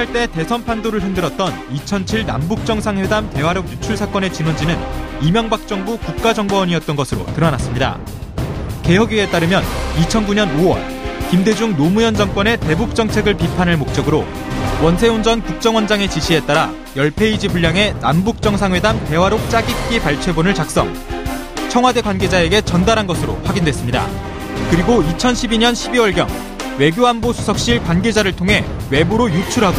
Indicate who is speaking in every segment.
Speaker 1: 18대 대선 판도를 흔들었던 2007 남북정상회담 대화력 유출 사건의 진원지는 이명박 정부 국가정보원이었던 것으로 드러났습니다. 개혁위에 따르면 2009년 5월 김대중 노무현 정권의 대북 정책을 비판할 목적으로 원세훈 전 국정원장의 지시에 따라 10페이지 분량의 남북 정상회담 대화록 짜깁기 발췌본을 작성, 청와대 관계자에게 전달한 것으로 확인됐습니다. 그리고 2012년 12월경 외교안보 수석실 관계자를 통해 외부로 유출하고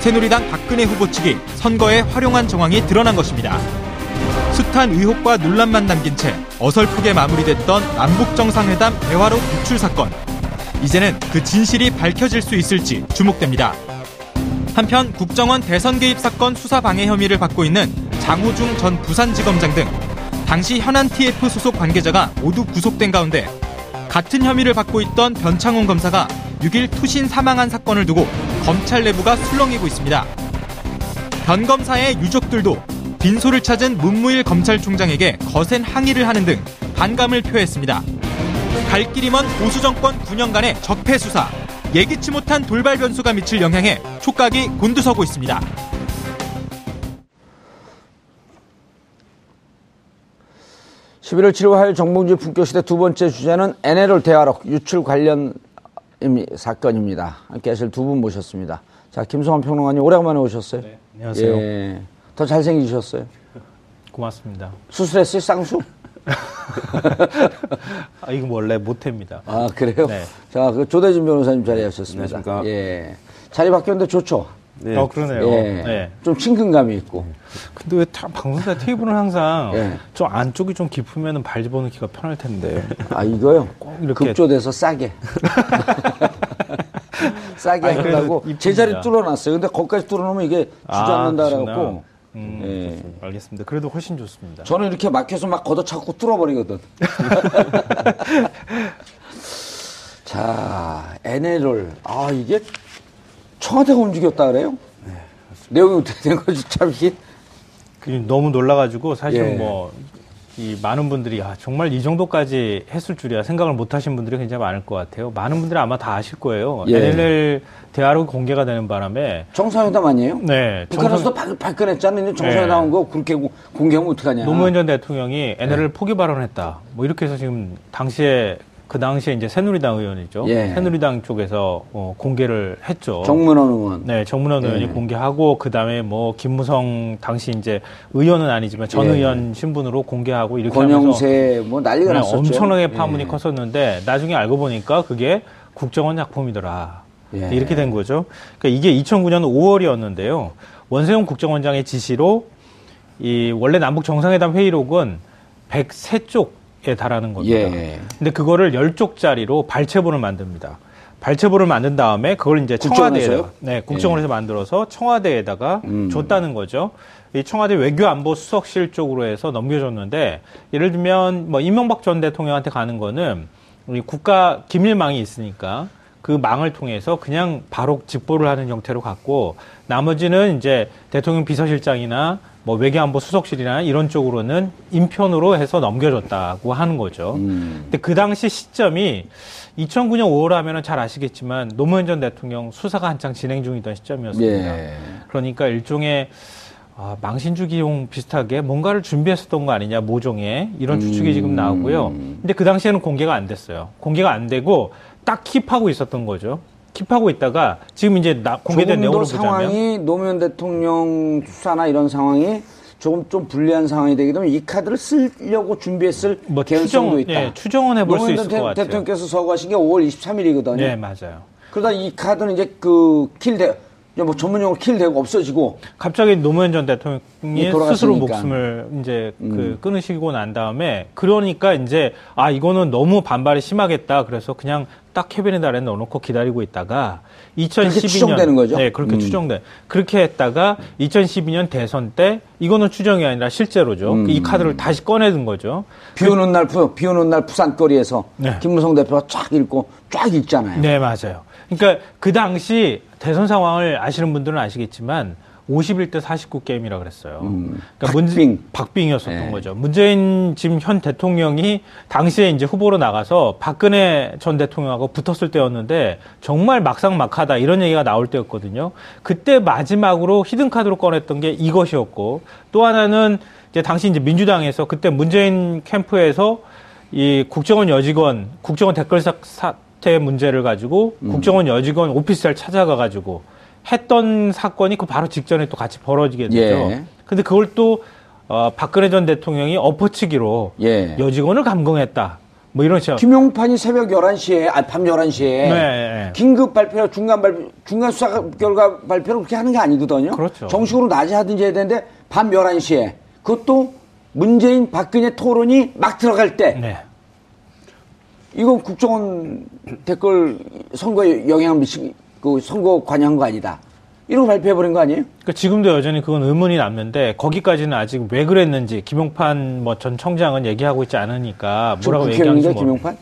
Speaker 1: 새누리당 박근혜 후보 측이 선거에 활용한 정황이 드러난 것입니다. 숱한 의혹과 논란만 남긴 채 어설프게 마무리됐던 남북정상회담 대화록 유출 사건. 이제는 그 진실이 밝혀질 수 있을지 주목됩니다. 한편 국정원 대선 개입 사건 수사 방해 혐의를 받고 있는 장호중 전 부산지검장 등 당시 현안 TF 소속 관계자가 모두 구속된 가운데 같은 혐의를 받고 있던 변창훈 검사가 6일 투신 사망한 사건을 두고 검찰 내부가 술렁이고 있습니다. 변 검사의 유족들도 빈소를 찾은 문무일 검찰총장에게 거센 항의를 하는 등 반감을 표했습니다. 갈 길이 먼 보수 정권 9년간의 적폐 수사, 예기치 못한 돌발 변수가 미칠 영향에 촉각이 곤두서고 있습니다.
Speaker 2: 11월 7일 화요일 정봉주 품격시대 두 번째 주제는 NLL 대화록 유출 관련 사건입니다. 함께 하실 두 분 모셨습니다. 자, 김성환 평론가님 오래간만에 오셨어요. 네,
Speaker 3: 안녕하세요. 예,
Speaker 2: 더 잘생기셨어요.
Speaker 3: 고맙습니다.
Speaker 2: 수술했어요, 쌍수?
Speaker 3: 아, 이거 원래 모태입니다.
Speaker 2: 아, 그래요? 네. 자, 그 조대진 변호사님 자리하셨습니다. 안녕하십니까. 예. 자리 바뀌었는데 좋죠?
Speaker 3: 네. 어, 그러네요. 예. 네.
Speaker 2: 좀 친근감이 있고.
Speaker 3: 근데 왜 방송사 테이블은 항상 예. 좀 안쪽이 좀 깊으면 발 집어넣기가 편할 텐데.
Speaker 2: 아, 이거요? 꼭 이렇게. 급조돼서 싸게. 싸게 아니, 하려고 제자리 뚫어놨어요. 근데 거기까지 뚫어놓으면 이게 주저앉는다라고. 아, 음,
Speaker 3: 예. 알겠습니다. 그래도 훨씬 좋습니다.
Speaker 2: 저는 이렇게 막혀서 막 걷어차고 뚫어버리거든. 자, NL을. 아, 이게 청와대가 움직였다 그래요? 네. 내용이 어떻게 된 거지? 참, 이게.
Speaker 3: 너무 놀라가지고 사실 예. 뭐, 이 많은 분들이 아, 정말 이 정도까지 했을 줄이야 생각을 못 하신 분들이 굉장히 많을 것 같아요. 많은 분들이 아마 다 아실 거예요. 예. NLL 대화로 공개가 되는 바람에
Speaker 2: 정상회담 아니에요?
Speaker 3: 네.
Speaker 2: 북한에서도 정상... 발끈했잖아요. 정상회담 네. 거 그렇게 공개하면 어떡하냐.
Speaker 3: 노무현 전 대통령이 NLL 네. 포기 발언했다. 뭐 이렇게 해서 지금 당시에 그 당시에 이제 새누리당 의원이죠. 예. 새누리당 쪽에서 어, 공개를 했죠.
Speaker 2: 정문원 의원.
Speaker 3: 네, 정문원 예. 의원이 공개하고 그 다음에 뭐 김무성 당시 이제 의원은 아니지만 전 예. 의원 신분으로 공개하고 이렇게
Speaker 2: 권영세 뭐 난리가 네, 났었죠.
Speaker 3: 엄청나게 파문이 예. 컸었는데 나중에 알고 보니까 그게 국정원 작품이더라. 예. 이렇게 된 거죠. 그러니까 이게 2009년 5월이었는데요. 원세훈 국정원장의 지시로 이 원래 남북 정상회담 회의록은 103쪽 에 달하는 겁니다. 예. 근데 그거를 10쪽짜리로 발췌본을 만듭니다. 발췌본을 만든 다음에 그걸 이제 청와대에 네, 국정원에서 예. 만들어서 청와대에다가 음. 줬다는 거죠. 이 청와대 외교안보 수석실 쪽으로 해서 넘겨줬는데 예를 들면 뭐 이명박 전 대통령한테 가는 거는 우리 국가 기밀망이 있으니까 그 망을 통해서 그냥 바로 직보를 하는 형태로 갔고 나머지는 이제 대통령 비서실장이나 뭐 외교안보 수석실이나 이런 쪽으로는 인편으로 해서 넘겨줬다고 하는 거죠. 음. 근데 그 당시 시점이 2009년 5월 하면은 잘 아시겠지만 노무현 전 대통령 수사가 한창 진행 중이던 시점이었습니다. 예. 그러니까 일종의 아, 망신주기용 비슷하게 뭔가를 준비했었던 거 아니냐 모종에 이런 추측이 음. 지금 나오고요. 근데 그 당시에는 공개가 안 됐어요. 공개가 안 되고 딱 킵하고 있었던 거죠. 킵하고 있다가 지금 이제 나, 공개된 내용으로
Speaker 2: 보자면 상황이 노무현 대통령 수사나 이런 상황이 조금 좀 불리한 상황이 되게 되면 이 카드를 쓰려고 준비했을 뭐 개연성도 있다. 예,
Speaker 3: 추정은 해볼 수 있을 것 같아요.
Speaker 2: 대통령께서 서거하신 게 5월 23일이거든요.
Speaker 3: 네, 맞아요.
Speaker 2: 그러다 이 카드는 이제 그 kill 돼, 뭐 전문용어로 kill 되고 없어지고
Speaker 3: 갑자기 노무현 전 대통령이 스스로 목숨을 이제 그 음. 끊으시고 난 다음에 그러니까 이제 아 이거는 너무 반발이 심하겠다 그래서 그냥 딱 캐비넷 아래 넣어놓고 기다리고 있다가 2012년
Speaker 2: 추정되는 거죠.
Speaker 3: 네 그렇게 음. 추정돼 그렇게 했다가 2012년 대선 때 이거는 추정이 아니라 실제로죠 음. 이 카드를 다시 꺼내든 거죠.
Speaker 2: 비 오는 날 비 오는 날 부산 거리에서 네. 김무성 대표가 쫙 읽고 쫙 읽잖아요.
Speaker 3: 네 맞아요. 그러니까 그 당시 대선 상황을 아시는 분들은 아시겠지만 51대 49 게임이라 그랬어요. 음,
Speaker 2: 그러니까 박빙.
Speaker 3: 박빙이었었던 네. 거죠. 문재인 지금 현 대통령이 당시에 이제 후보로 나가서 박근혜 전 대통령하고 붙었을 때였는데 정말 막상막하다 이런 얘기가 나올 때였거든요. 그때 마지막으로 히든 카드로 꺼냈던 게 이것이었고 또 하나는 이제 당시 이제 민주당에서 그때 문재인 캠프에서 이 국정원 여직원 국정원 댓글 사, 사태 문제를 가지고 음. 국정원 여직원 오피스를 찾아가 가지고 했던 사건이 그 바로 직전에 또 같이 벌어지게 되죠. 예. 근데 그걸 또 어, 박근혜 전 대통령이 엎어치기로 예. 여직원을 감금했다. 뭐 이런 식으로.
Speaker 2: 김용판이 새벽 11시에, 아, 밤 11시에. 네. 긴급 발표, 중간 발표, 중간 수사 결과 발표를 그렇게 하는 게 아니거든요.
Speaker 3: 그렇죠.
Speaker 2: 정식으로 낮에 하든지 해야 되는데 밤 11시에. 그것도 문재인 박근혜 토론이 막 들어갈 때. 네. 이건 국정원 댓글 선거에 영향을 미치기, 그 선거 관여한 거 아니다. 이런 거 발표해버린 거 아니에요?
Speaker 3: 그러니까 지금도 여전히 그건 의문이 남는데 거기까지는 아직 왜 그랬는지 김용판 뭐 전 청장은 얘기하고 있지 않으니까 뭐라고 얘기하는지 뭐.
Speaker 2: 김용판?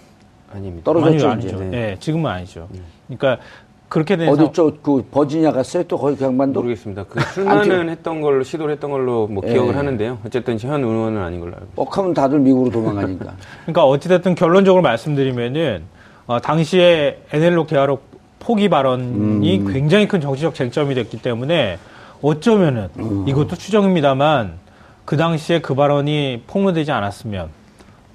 Speaker 3: 아닙니다.
Speaker 2: 떨어졌죠
Speaker 3: 아니죠, 아니죠. 네. 네. 지금은 아니죠. 네. 그러니까 그렇게 된
Speaker 2: 어디 쪽그 버지니아 갔어요? 또 거기 그 양반도
Speaker 4: 모르겠습니다. 그 출마는 했던 걸로 시도를 했던 걸로 뭐 예. 기억을 하는데요. 어쨌든 현 의원은 아닌 걸로 알고 있습니다.
Speaker 2: 뻑하면 다들 미국으로 도망가니까.
Speaker 3: 그러니까 어찌됐든 결론적으로 말씀드리면은 어, 당시에 에넬로 계화로 포기 발언이 음. 굉장히 큰 정치적 쟁점이 됐기 때문에 어쩌면은 음. 이것도 추정입니다만 그 당시에 그 발언이 폭로되지 않았으면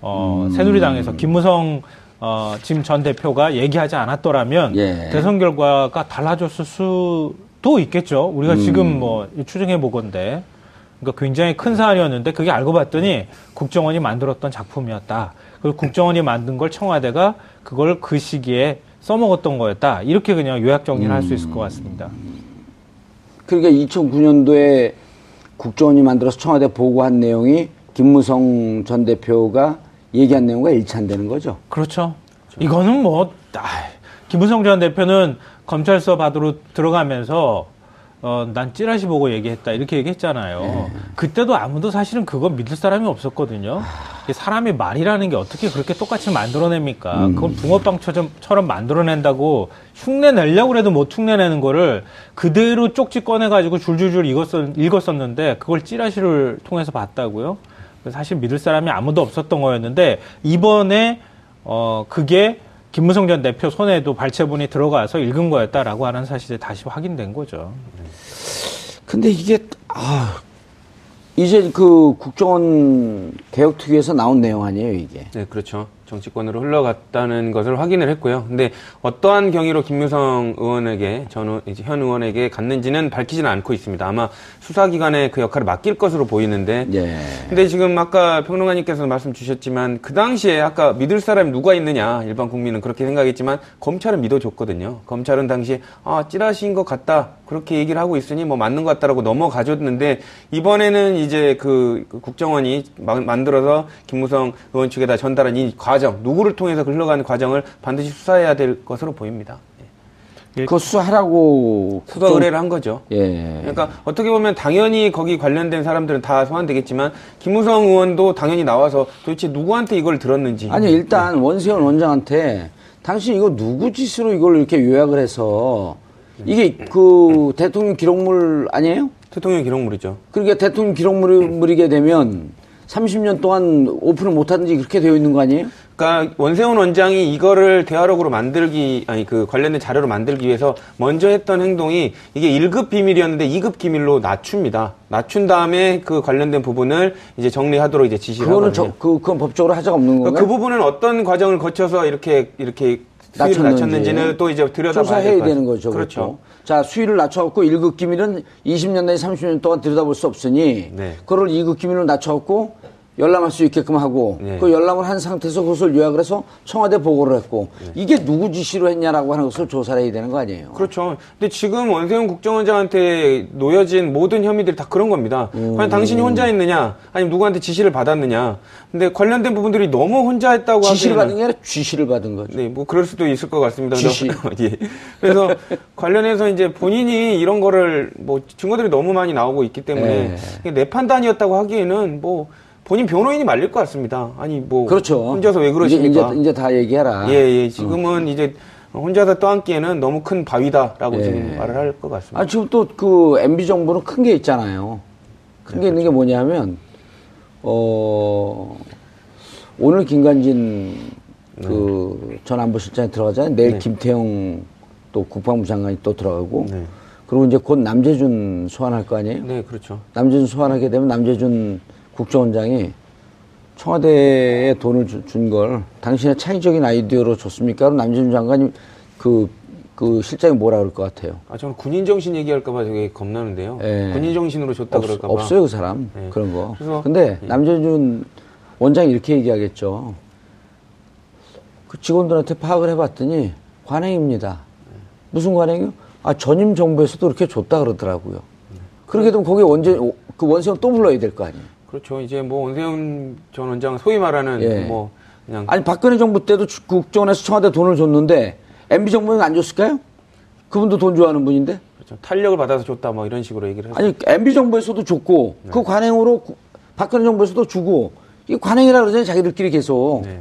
Speaker 3: 어, 음. 새누리당에서 김무성 어, 지금 전 대표가 얘기하지 않았더라면 예. 대선 결과가 달라졌을 수도 있겠죠. 우리가 음. 지금 뭐 추정해 보건데 그러니까 굉장히 큰 사안이었는데 그게 알고 봤더니 국정원이 만들었던 작품이었다. 그리고 국정원이 만든 걸 청와대가 그걸 그 시기에 써먹었던 거였다. 이렇게 그냥 요약 정리를 음. 할수 있을 것 같습니다.
Speaker 2: 그러니까 2009년도에 국정원이 만들어서 청와대 보고한 내용이 김무성 전 대표가 얘기한 내용과 일치한다는 거죠.
Speaker 3: 그렇죠. 이거는 뭐, 아, 김무성 전 대표는 검찰서 받으러 들어가면서 어, 난 찌라시 보고 얘기했다. 이렇게 얘기했잖아요. 네. 그때도 아무도 사실은 그거 믿을 사람이 없었거든요. 사람의 말이라는 게 어떻게 그렇게 똑같이 만들어냅니까? 음. 그걸 붕어빵처럼 만들어낸다고 흉내 내려고 해도 못 흉내내는 거를 그대로 쪽지 꺼내가지고 줄줄줄 읽었었, 읽었었는데 그걸 찌라시를 통해서 봤다고요? 사실 믿을 사람이 아무도 없었던 거였는데 이번에 어, 그게 김무성 전 대표 손에도 발췌본이 들어가서 읽은 거였다라고 하는 사실이 다시 확인된 거죠.
Speaker 2: 근데 이게 아 이제 그 국정원 개혁특위에서 나온 내용 아니에요 이게?
Speaker 4: 네, 그렇죠. 정치권으로 흘러갔다는 것을 확인을 했고요. 근데 어떠한 경위로 김유성 의원에게 전 이제 현 의원에게 갔는지는 밝히지는 않고 있습니다. 아마 수사기관에 그 역할을 맡길 것으로 보이는데. 예. 근데 지금 아까 평론가님께서 말씀 주셨지만 그 당시에 아까 믿을 사람이 누가 있느냐 일반 국민은 그렇게 생각했지만 검찰은 믿어줬거든요. 검찰은 당시에 아 찌라시인 것 같다 그렇게 얘기를 하고 있으니 뭐 맞는 것 같다라고 넘어가줬는데 이번에는 이제 그, 그 국정원이 만들어서 김무성 의원 측에다 전달한 이 과. 과정, 누구를 통해서 흘러가는 과정을 반드시 수사해야 될 것으로 보입니다.
Speaker 2: 예. 그 수사하라고
Speaker 4: 수사 의뢰를 한 거죠.
Speaker 2: 예.
Speaker 4: 그러니까 어떻게 보면 당연히 거기 관련된 사람들은 다 소환되겠지만 김무성 의원도 당연히 나와서 도대체 누구한테 이걸 들었는지.
Speaker 2: 아니 일단 네. 원세훈 원장한테 당신 이거 누구 짓으로 이걸 이렇게 요약을 해서 이게 그 대통령 기록물 아니에요?
Speaker 4: 대통령 기록물이죠.
Speaker 2: 그러니까 대통령 기록물이게 되면 30년 동안 오픈을 못하든지 그렇게 되어 있는 거 아니에요?
Speaker 4: 그러니까 원세훈 원장이 이거를 대화록으로 만들기 아니 그 관련된 자료로 만들기 위해서 먼저 했던 행동이 이게 1급 비밀이었는데 2급 기밀로 낮춥니다. 낮춘 다음에 그 관련된 부분을 이제 정리하도록 이제 지시를
Speaker 2: 그거는 저, 그 그건 법적으로 하자가 없는 건가요?
Speaker 4: 그 부분은 어떤 과정을 거쳐서 이렇게 이렇게 수위를 낮췄는지 는 또 이제 들여다봐야
Speaker 2: 조사해야 되는 거죠.
Speaker 4: 그렇죠.
Speaker 2: 그것도. 자, 수위를 낮춰갖고 1급 기밀은 20년 내지 30년 동안 들여다볼 수 없으니
Speaker 4: 네.
Speaker 2: 그걸 2급 기밀로 낮춰갖고 열람할 수 있게끔 하고
Speaker 4: 네.
Speaker 2: 그 열람을 한 상태에서 그것을 요약을 해서 청와대 보고를 했고 이게 누구 지시로 했냐라고 하는 것을 조사를 해야 되는 거 아니에요.
Speaker 4: 그렇죠. 근데 지금 원세훈 국정원장한테 놓여진 모든 혐의들이 다 그런 겁니다. 과연 당신이 혼자 했느냐, 아니면 누구한테 지시를 받았느냐. 근데 관련된 부분들이 너무 혼자 했다고
Speaker 2: 지시를 받은 게 아니라 쥐시를 받은 거죠.
Speaker 4: 네, 뭐 그럴 수도 있을 것 같습니다.
Speaker 2: 지시.
Speaker 4: 예. 그래서 관련해서 이제 본인이 이런 거를 뭐 증거들이 너무 많이 나오고 있기 때문에
Speaker 2: 네.
Speaker 4: 내 판단이었다고 하기에는 뭐 본인 변호인이 말릴 것 같습니다. 아니 뭐
Speaker 2: 그렇죠.
Speaker 4: 혼자서 왜 그러십니까?
Speaker 2: 이제, 이제, 이제 다 얘기해라.
Speaker 4: 예, 예. 지금은 이제 혼자서 떠안기에는 너무 큰 바위다라고
Speaker 2: 예.
Speaker 4: 지금 말을 할 것 같습니다.
Speaker 2: 아, 지금 또 그 MB 정부는 큰 게 있잖아요. 큰게 있는 게 뭐냐면, 어, 오늘 김관진 그전 안보실장이 들어가잖아요. 내일
Speaker 4: 네.
Speaker 2: 김태형 또 국방부 장관이 또 들어가고,
Speaker 4: 네.
Speaker 2: 그리고 이제 곧 남재준 소환할 거 아니에요?
Speaker 4: 네, 그렇죠.
Speaker 2: 남재준 소환하게 되면 남재준 국정원장이 청와대에 돈을 준 걸 당신의 창의적인 아이디어로 줬습니까? 남재준 장관이 그, 그 실장이 뭐라 그럴 것 같아요?
Speaker 4: 아, 저는 군인 정신 얘기할까봐 되게 겁나는데요.
Speaker 2: 예.
Speaker 4: 군인 정신으로 줬다
Speaker 2: 없,
Speaker 4: 그럴까봐.
Speaker 2: 없어요, 그 사람.
Speaker 4: 네.
Speaker 2: 그런 거.
Speaker 4: 그래서-
Speaker 2: 근데 남재준 원장이 이렇게 얘기하겠죠. 그 직원들한테 파악을 해봤더니 관행입니다. 무슨 관행이요? 아, 전임 정부에서도 그렇게 줬다 그러더라고요. 그렇게 되면 거기에 원재, 그 원세훈 또 불러야 될 거 아니에요.
Speaker 4: 그렇죠. 이제 뭐 원세훈 전 원장 소위 말하는
Speaker 2: 예.
Speaker 4: 뭐 그냥
Speaker 2: 아니, 박근혜 정부 때도 주- 국정원에서 청와대 돈을 줬는데 MB 정부는 안 줬을까요? 그분도 돈 좋아하는 분인데?
Speaker 4: 그렇죠. 탄력을 받아서 줬다 뭐 이런 식으로 얘기를 했어요.
Speaker 2: 아니 MB 정부에서도 줬고 그 관행으로 구- 박근혜 정부에서도 주고 이게 관행이라 그러잖아요 자기들끼리 계속
Speaker 4: 네.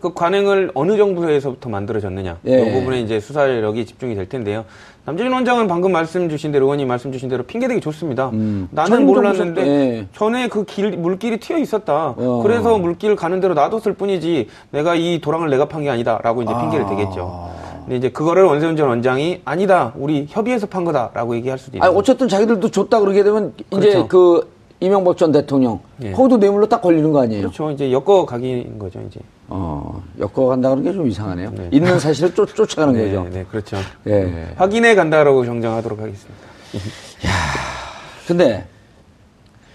Speaker 4: 그 관행을 어느 정부에서부터 만들어졌느냐
Speaker 2: 예.
Speaker 4: 이 부분에 이제 수사력이 집중이 될 텐데요. 남재준 원장은 방금 말씀 주신 대로 의원님 말씀 주신 대로 핑계대기 좋습니다.
Speaker 2: 음.
Speaker 4: 나는 몰랐는데
Speaker 2: 예.
Speaker 4: 전에 그 길 물길이 튀어 있었다.
Speaker 2: 어.
Speaker 4: 그래서 물길 가는 대로 놔뒀을 뿐이지 내가 이 도랑을 내가 판 게 아니다라고 이제 핑계를 대겠죠. 근데 이제 그거를 원세훈 전 원장이 아니다. 우리 협의해서 판 거다라고 얘기할 수도
Speaker 2: 아니 어쨌든 자기들도 줬다 그러게 되면 이제
Speaker 4: 그렇죠.
Speaker 2: 그 이명박 전 대통령
Speaker 4: 예.
Speaker 2: 거기도 뇌물로 딱 걸리는 거 아니에요?
Speaker 4: 그렇죠. 이제 엮어 가기인 거죠, 이제.
Speaker 2: 어 엮어 간다 그런 게좀 이상하네요.
Speaker 4: 네.
Speaker 2: 있는 사실을 쫓, 쫓아가는
Speaker 4: 네,
Speaker 2: 거죠.
Speaker 4: 네, 그렇죠.
Speaker 2: 예.
Speaker 4: 확인해 간다라고 정정하도록 하겠습니다.
Speaker 2: 근데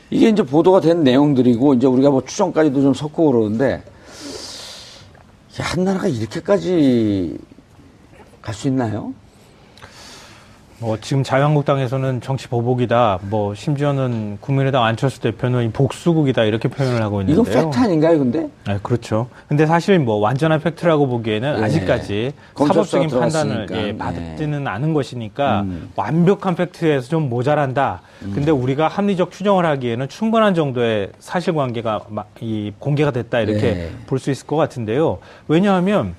Speaker 2: 이게 이제 보도가 된 내용들이고 이제 우리가 뭐 추정까지도 좀 섞고 그러는데 야, 한 나라가 이렇게까지 갈 수 있나요?
Speaker 3: 뭐 지금 자유한국당에서는 정치 보복이다. 뭐 심지어는 국민의당 안철수 대표는 이 복수극이다 이렇게 표현을 하고
Speaker 2: 이건
Speaker 3: 있는데요.
Speaker 2: 팩트 아닌가요, 근데?
Speaker 3: 네, 그렇죠. 근데 사실 뭐 완전한 fact라고 보기에는
Speaker 2: 예.
Speaker 3: 아직까지 사법적인 판단을
Speaker 2: 들어갔으니까.
Speaker 3: 예, 받지는 않은 것이니까
Speaker 2: 음.
Speaker 3: 완벽한 fact에서 좀 모자란다. 근데 우리가 합리적 추정을 하기에는 충분한 정도의 사실관계가 마- 이 공개가 됐다 이렇게
Speaker 2: 네.
Speaker 3: 볼수 있을 것 같은데요. 왜냐하면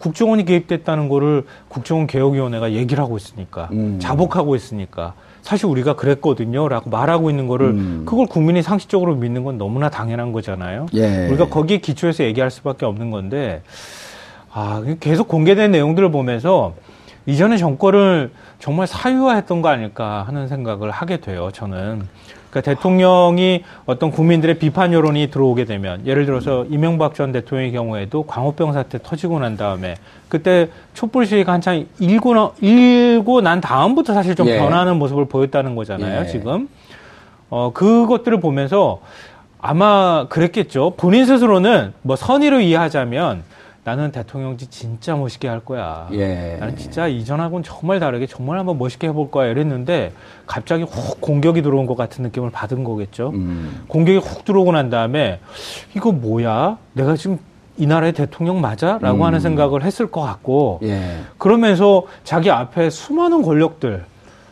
Speaker 3: 국정원이 개입됐다는 거를 국정원 개혁위원회가 얘기를 하고 있으니까
Speaker 2: 음.
Speaker 3: 자복하고 있으니까 사실 우리가 그랬거든요라고 말하고 있는 거를
Speaker 2: 음.
Speaker 3: 그걸 국민이 상식적으로 믿는 건 너무나 당연한 거잖아요.
Speaker 2: 예.
Speaker 3: 우리가 거기에 기초해서 얘기할 수밖에 없는 건데 아 계속 공개된 내용들을 보면서 이전의 정권을 정말 사유화했던 거 아닐까 하는 생각을 하게 돼요. 저는 그러니까 대통령이 어떤 국민들의 비판 여론이 들어오게 되면 예를 들어서 이명박 전 대통령의 경우에도 광우병 사태 터지고 난 다음에 그때 촛불 시위가 한창 일고, 나, 일고 난 다음부터 사실 좀
Speaker 2: 예.
Speaker 3: 변하는 모습을 보였다는 거잖아요.
Speaker 2: 예.
Speaker 3: 지금 어, 그것들을 보면서 아마 그랬겠죠. 본인 스스로는 뭐 선의로 이해하자면 나는 대통령직 진짜 멋있게 할 거야.
Speaker 2: 예.
Speaker 3: 나는 진짜 이전하고는 정말 다르게 정말 한번 멋있게 해볼 거야. 이랬는데 갑자기 훅 공격이 들어온 것 같은 느낌을 받은 거겠죠.
Speaker 2: 음.
Speaker 3: 공격이 훅 들어오고 난 다음에 이거 뭐야? 내가 지금 이 나라의 대통령 맞아? 라고
Speaker 2: 음.
Speaker 3: 하는 생각을 했을 것 같고
Speaker 2: 예.
Speaker 3: 그러면서 자기 앞에 수많은 권력들,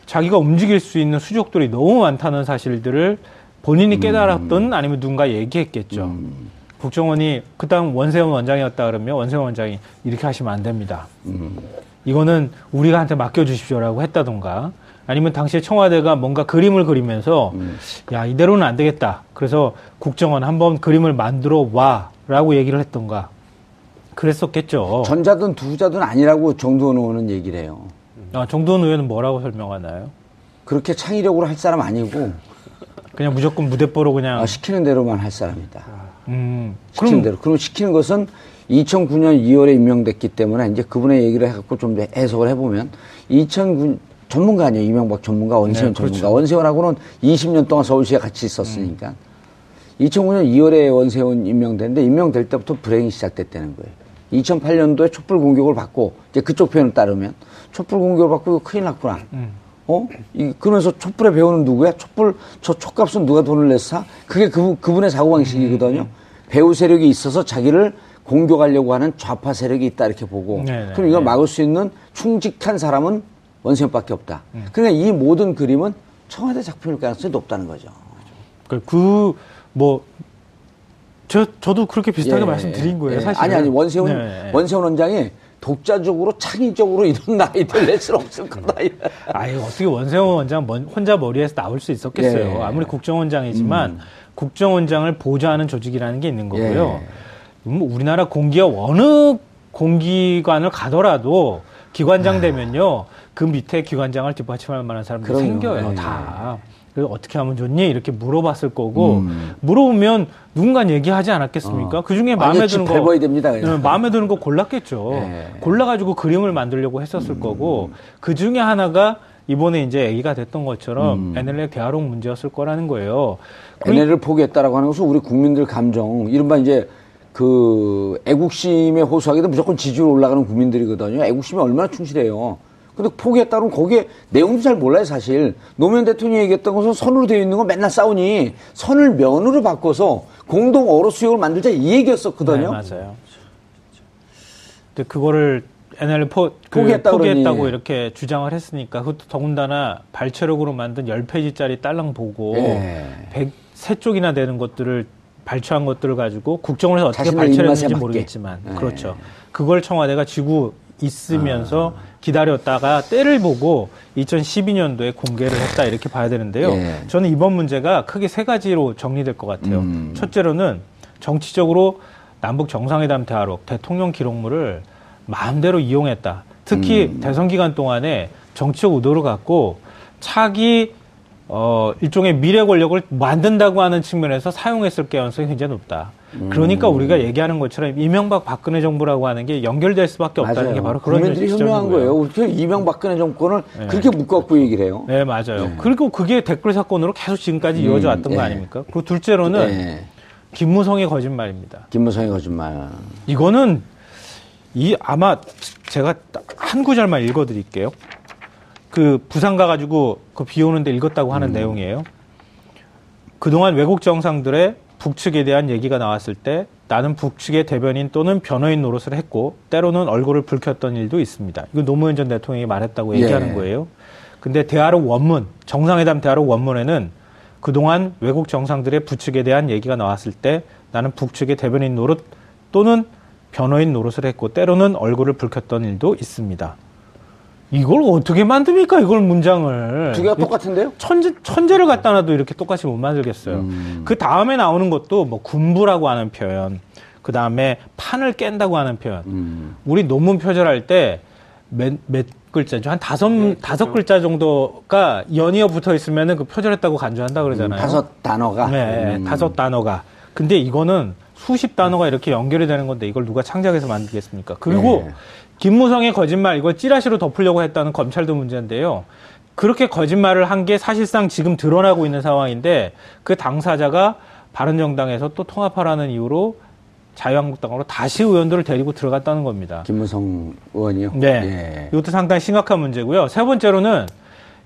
Speaker 3: 자기가 움직일 수 있는 수족들이 너무 많다는 사실들을 본인이 깨달았던 아니면 누군가 얘기했겠죠.
Speaker 2: 음.
Speaker 3: 국정원이 그다음 원세훈 원장이었다 그러면 원세훈 원장이 이렇게 하시면 안 됩니다.
Speaker 2: 음.
Speaker 3: 이거는 우리가 한테 맡겨주십시오라고 했다던가 아니면 당시에 청와대가 뭔가 그림을 그리면서
Speaker 2: 음.
Speaker 3: 야 이대로는 안 되겠다. 그래서 국정원 한번 그림을 만들어 와라고 얘기를 했던가 그랬었겠죠.
Speaker 2: 전자든 두자든 아니라고 정두원 의원은 얘기를 해요.
Speaker 3: 아, 정도원 의원은 뭐라고 설명하나요?
Speaker 2: 그렇게 창의력으로 할 사람 아니고
Speaker 3: 그냥 무조건 무대뽀로 그냥
Speaker 2: 아, 시키는 대로만 할 사람이다.
Speaker 3: 음
Speaker 2: 시키는
Speaker 3: 그럼
Speaker 2: 대로. 그럼 시키는 것은 2009년 2월에 임명됐기 때문에 이제 그분의 얘기를 해갖고 좀 해석을 해보면 2009 전문가 아니에요. 이명박 전문가, 원세훈 네, 그렇죠. 전문가. 원세훈하고는 20년 동안 서울시에 같이 있었으니까. 음. 2009년 2월에 원세훈 임명됐는데 임명될 때부터 불행이 시작됐다는 거예요. 2008년도에 촛불 공격을 받고 이제 그쪽 표현을 따르면 촛불 공격을 받고 큰일 났구나. 음. 어? 이, 그러면서 촛불의 배우는 누구야? 촛불, 저 촛값은 누가 돈을 냈어? 그게 그, 그분의 사고방식이거든요. 음. 배우 세력이 있어서 자기를 공격하려고 하는 좌파 세력이 있다 이렇게 보고. 네네, 네, 그럼 이걸 네. 막을 수 있는 충직한 사람은 원세훈밖에 없다. 음. 그러니까 이 모든 그림은 청와대 작품일 가능성이 높다는 거죠.
Speaker 3: 그, 그 뭐, 저, 저도 그렇게 비슷하게 예, 말씀드린 거예요, 예. 사실.
Speaker 2: 아니, 아니, 원세훈, 네. 원세훈 원장이 독자적으로 창의적으로 이런 나이들 낼 수는 없을 거다.
Speaker 3: 아유, 어떻게 원세훈 원장 혼자 머리에서 나올 수 있었겠어요. 예. 아무리 국정원장이지만 음. 국정원장을 보좌하는 조직이라는 게 있는 거고요. 예. 음, 우리나라 공기업 어느 공기관을 가더라도 기관장 아. 되면요. 그 밑에 기관장을 뒷받침할 만한 사람들이 그럼요. 생겨요, 예. 다. 그 어떻게 하면 좋니? 이렇게 물어봤을 거고 음. 물어보면 누군가 얘기하지 않았겠습니까? 어. 그 중에 마음에 드는 거
Speaker 2: 됩니다,
Speaker 3: 네, 마음에 드는 거 골랐겠죠. 네. 골라가지고 그림을 만들려고 했었을 음. 거고 그 중에 하나가 이번에 이제 얘기가 됐던 것처럼 음. NLL 대화록 문제였을 거라는 거예요.
Speaker 2: 얘네를 포기했다라고 하는 것은 우리 국민들 감정, 이른바 이제 그 애국심에 호소하기도 무조건 지지율 올라가는 국민들이거든요. 애국심이 얼마나 충실해요. 근데 포기했다면 거기에 내용도 잘 몰라요, 사실. 노무현 대통령이 얘기했던 것은 선으로 되어 있는 건 맨날 싸우니 선을 면으로 바꿔서 공동 어로 수역을 만들자 이 얘기였었거든요.
Speaker 3: 네, 맞아요. 근데 그거를 NL 포, 그 포기했다 포기했다고 그러니. 이렇게 주장을 했으니까 그것도 더군다나 발체력으로 만든 열페이지짜리 딸랑 보고 예. 100 세 쪽이나 되는 것들을 발췌한 것들을 가지고 국정원에서 어떻게 발췌했는지 모르겠지만 맞게. 그렇죠. 그걸 청와대가 지구 있으면서 아. 기다렸다가 때를 보고 2012년도에 공개를 했다 이렇게 봐야 되는데요. 예. 저는 이번 문제가 크게 세 가지로 정리될 것 같아요. 음. 첫째로는 정치적으로 남북 정상회담 대화록 대통령 기록물을 마음대로 이용했다. 특히 음. 대선 기간 동안에 정치적 의도를 갖고 차기 어 일종의 미래 권력을 만든다고 하는 측면에서 사용했을 가능성이 굉장히 높다. 그러니까 음. 우리가 얘기하는 것처럼 이명박 박근혜 정부라고 하는 게 연결될 수밖에 없다는 맞아요. 게 바로 그런
Speaker 2: 국민들이 현명한 거예요. 어떻게 이명박 근혜 정권을 네. 그렇게 묶어갖고 얘기를 해요?
Speaker 3: 네, 맞아요. 네. 그리고 그게 댓글 사건으로 계속 지금까지 음, 이어져 왔던 네. 거 아닙니까? 그리고 둘째로는 네. 김무성의 거짓말입니다.
Speaker 2: 김무성의 거짓말.
Speaker 3: 이거는 이 아마 제가 한 구절만 읽어드릴게요. 그 부산 가가지고 그 비 오는데 읽었다고 하는 음. 내용이에요. 그동안 외국 정상들의 북측에 대한 얘기가 나왔을 때 나는 북측의 대변인 또는 변호인 노릇을 했고 때로는 얼굴을 붉혔던 일도 있습니다. 이거 노무현 전 대통령이 말했다고 얘기하는 예. 거예요. 근데 대화록 원문, 정상회담 대화록 원문에는 그동안 외국 정상들의 북측에 대한 얘기가 나왔을 때 나는 북측의 대변인 노릇 또는 변호인 노릇을 했고 때로는 얼굴을 붉혔던 일도 있습니다. 이걸 어떻게 만듭니까? 이걸 문장을.
Speaker 2: 두 개가 똑같은데요?
Speaker 3: 천재, 천재를 갖다 놔도 이렇게 똑같이 못 만들겠어요. 음. 그 다음에 나오는 것도 뭐 군부라고 하는 표현, 그 다음에 판을 깬다고 하는 표현. 음. 우리 논문 표절할 때 몇, 몇 글자죠? 한 다섯, 네, 다섯 글자 정도가 연이어 붙어 있으면은 그 표절했다고 간주한다 그러잖아요.
Speaker 2: 음, 다섯 단어가?
Speaker 3: 네, 음. 다섯 단어가. 근데 이거는 수십 단어가 이렇게 연결이 되는 건데 이걸 누가 창작해서 만들겠습니까? 그리고 네. 김무성의 거짓말 이거 찌라시로 덮으려고 했다는 검찰도 문제인데요. 그렇게 거짓말을 한 게 사실상 지금 드러나고 있는 상황인데 그 당사자가 바른정당에서 또 통합하라는 이유로 자유한국당으로 다시 의원들을 데리고 들어갔다는 겁니다.
Speaker 2: 김무성 의원이요?
Speaker 3: 네. 예. 이것도 상당히 심각한 문제고요. 세 번째로는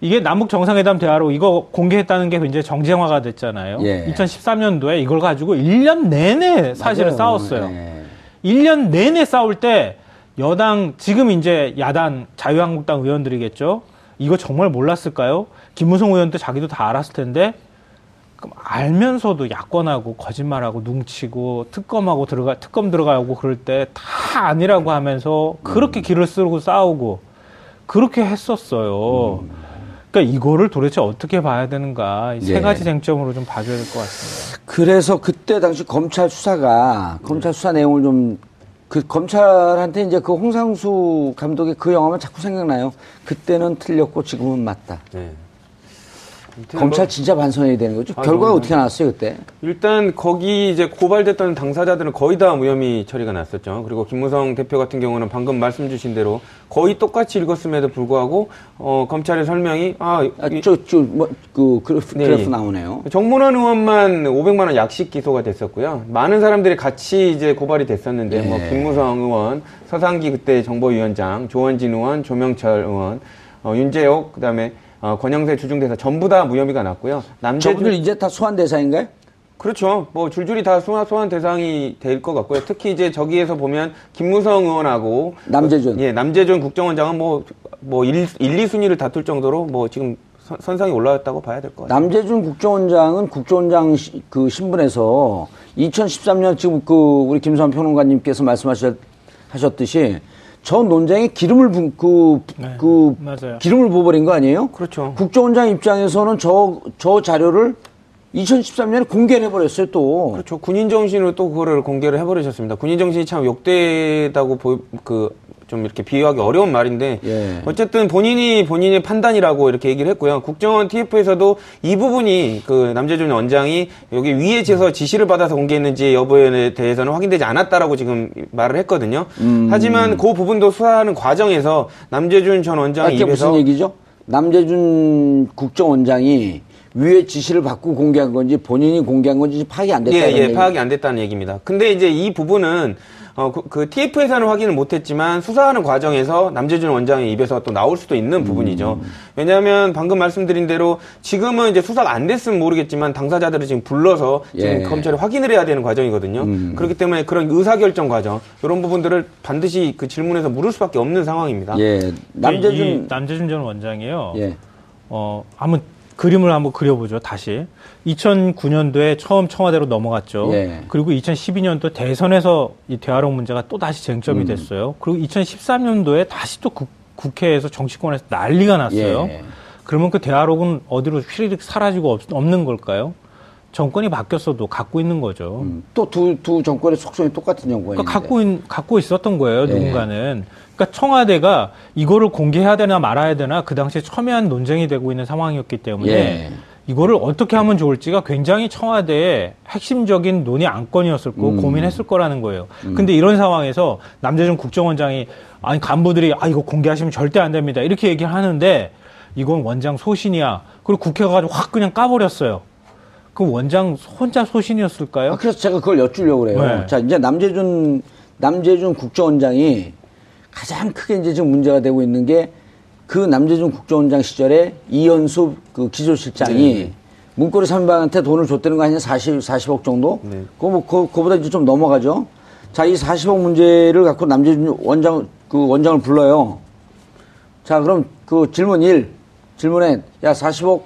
Speaker 3: 이게 남북 정상회담 대화로 이거 공개했다는 게 굉장히 정쟁화가 됐잖아요. 예. 2013년도에 이걸 가지고 1년 내내 사실은 맞아요. 싸웠어요. 예. 1년 내내 싸울 때 여당 지금 이제 야당 자유한국당 의원들이겠죠. 이거 정말 몰랐을까요? 김무성 의원도 자기도 다 알았을 텐데 그럼 알면서도 야권하고 거짓말하고 뭉치고 특검하고 들어가 특검 들어가고 그럴 때 다 아니라고 하면서 그렇게 음. 길을 쓰고 싸우고 그렇게 했었어요. 음. 그러니까 이거를 도대체 어떻게 봐야 되는가 세 예. 가지 쟁점으로 좀 봐줘야 될 것 같습니다.
Speaker 2: 그래서 그때 당시 검찰 수사가 검찰 수사 내용을 좀 그 검찰한테 이제 그 홍상수 감독의 그 영화만 자꾸 생각나요. 그때는 틀렸고 지금은 맞다. 네. 검찰 진짜 반성해야 되는 거죠. 아, 결과가. 어떻게 나왔어요 그때?
Speaker 4: 일단 거기 이제 고발됐던 당사자들은 거의 다 무혐의 처리가 났었죠. 그리고 김무성 대표 같은 경우는 방금 말씀 주신 대로 거의 똑같이 읽었음에도 불구하고 어, 검찰의 설명이
Speaker 2: 아저저뭐그 그래프, 네. 그래프 나오네요.
Speaker 4: 정문원 의원만 500만 원 약식 기소가 됐었고요. 많은 사람들이 같이 이제 고발이 됐었는데 뭐 예. 뭐 김무성 의원, 서상기 그때 정보위원장, 조원진 의원, 조명철 의원, 어, 윤재옥 그다음에 어, 권영세 주중대사 전부 다 무혐의가 났고요.
Speaker 2: 남재준 저분들 이제 다 소환 대상인가요?
Speaker 4: 그렇죠. 뭐 줄줄이 다 소환, 소환 대상이 될 것 같고요. 특히 이제 저기에서 보면 김무성 의원하고
Speaker 2: 남재준,
Speaker 4: 예, 남재준 국정원장은 뭐뭐 뭐 1, 1, 2순위를 다툴 정도로 뭐 지금 선상에 올라왔다고 봐야 될 것 같아요.
Speaker 2: 남재준 국정원장은 국정원장 시, 그 신분에서 2013년 지금 그 우리 김수환 평론가님께서 말씀하셨듯이 저 논쟁에 기름을 부, 그, 네, 그 맞아요. 기름을 부어버린 거 아니에요?
Speaker 4: 그렇죠.
Speaker 2: 국정원장 입장에서는 저, 저 자료를 2013년에 공개를 해버렸어요, 또.
Speaker 4: 그렇죠. 군인 정신으로 또 그거를 공개를 해버리셨습니다. 군인 정신이 참 욕되다고 보, 그, 좀 이렇게 비유하기 어려운 말인데 예. 어쨌든 본인이 본인의 판단이라고 이렇게 얘기를 했고요. 국정원 TF에서도 이 부분이 그 남재준 원장이 여기 위에 제서 지시를 받아서 공개했는지 여부에 대해서는 확인되지 않았다라고 지금 말을 했거든요. 음. 하지만 그 부분도 수사하는 과정에서 남재준 전 원장의
Speaker 2: 아, 입에서 무슨 얘기죠? 남재준 국정원장이 위에 지시를 받고 공개한 건지 본인이 공개한 건지 파악이 안 됐다는
Speaker 4: 예, 예, 파악이 안 됐다는 얘기입니다. 근데 이제 이 부분은 어, 그, 그 TF에서는 확인을 못했지만 수사하는 과정에서 남재준 원장의 입에서 또 나올 수도 있는 음. 부분이죠. 왜냐하면 방금 말씀드린 대로 지금은 이제 수사가 안 됐으면 모르겠지만 당사자들을 지금 불러서 지금 예. 검찰이 확인을 해야 되는 과정이거든요. 음. 그렇기 때문에 그런 의사결정 과정 이런 부분들을 반드시 그 질문에서 물을 수밖에 없는 상황입니다.
Speaker 3: 예. 남재준 남재준 전 원장이요. 예. 어, 한번 그림을 한번 그려보죠. 다시 2009년도에 처음 청와대로 넘어갔죠. 예. 그리고 2012년도 대선에서 이 대화록 문제가 또 다시 쟁점이 음. 됐어요. 그리고 2013년도에 다시 또 국, 국회에서 정치권에서 난리가 났어요. 예. 그러면 그 대화록은 어디로 휘리릭 사라지고 없, 없는 걸까요? 정권이 바뀌었어도 갖고 있는 거죠. 음.
Speaker 2: 또두 두 정권의 속성이 똑같은 정권이
Speaker 3: 그러니까 갖고 있, 갖고 있었던 거예요. 예. 누군가는. 그러니까 청와대가 이거를 공개해야 되나 말아야 되나 그 당시에 첨예한 논쟁이 되고 있는 상황이었기 때문에 예. 이거를 어떻게 하면 좋을지가 굉장히 청와대의 핵심적인 논의 안건이었을 거고 음. 고민했을 거라는 거예요. 음. 근데 이런 상황에서 남재준 국정원장이 아니 간부들이 아 이거 공개하시면 절대 안 됩니다. 이렇게 얘기를 하는데 이건 원장 소신이야. 그리고 국회가 가지고 확 그냥 까버렸어요. 그 원장 혼자 소신이었을까요?
Speaker 2: 아, 그래서 제가 그걸 여쭈려고 그래요. 네. 자, 이제 남재준 남재준 국정원장이 가장 크게 이제 지금 문제가 되고 있는 게 그 남재준 국정원장 시절에 이현수 그 기조실장이 네. 문고리 선배한테 돈을 줬다는 거 아니냐 40, 40억 정도? 네. 그거 뭐, 그, 그보다 이제 좀 넘어가죠. 자, 이 40억 문제를 갖고 남재준 원장, 그 원장을 불러요. 자, 그럼 그 질문 1. 질문에, 야, 40억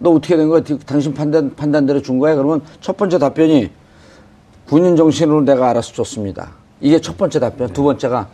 Speaker 2: 너 어떻게 된 거야? 당신 판단, 판단대로 준 거야? 그러면 첫 번째 답변이 군인 정신으로 내가 알아서 줬습니다. 이게 첫 번째 답변. 두 번째가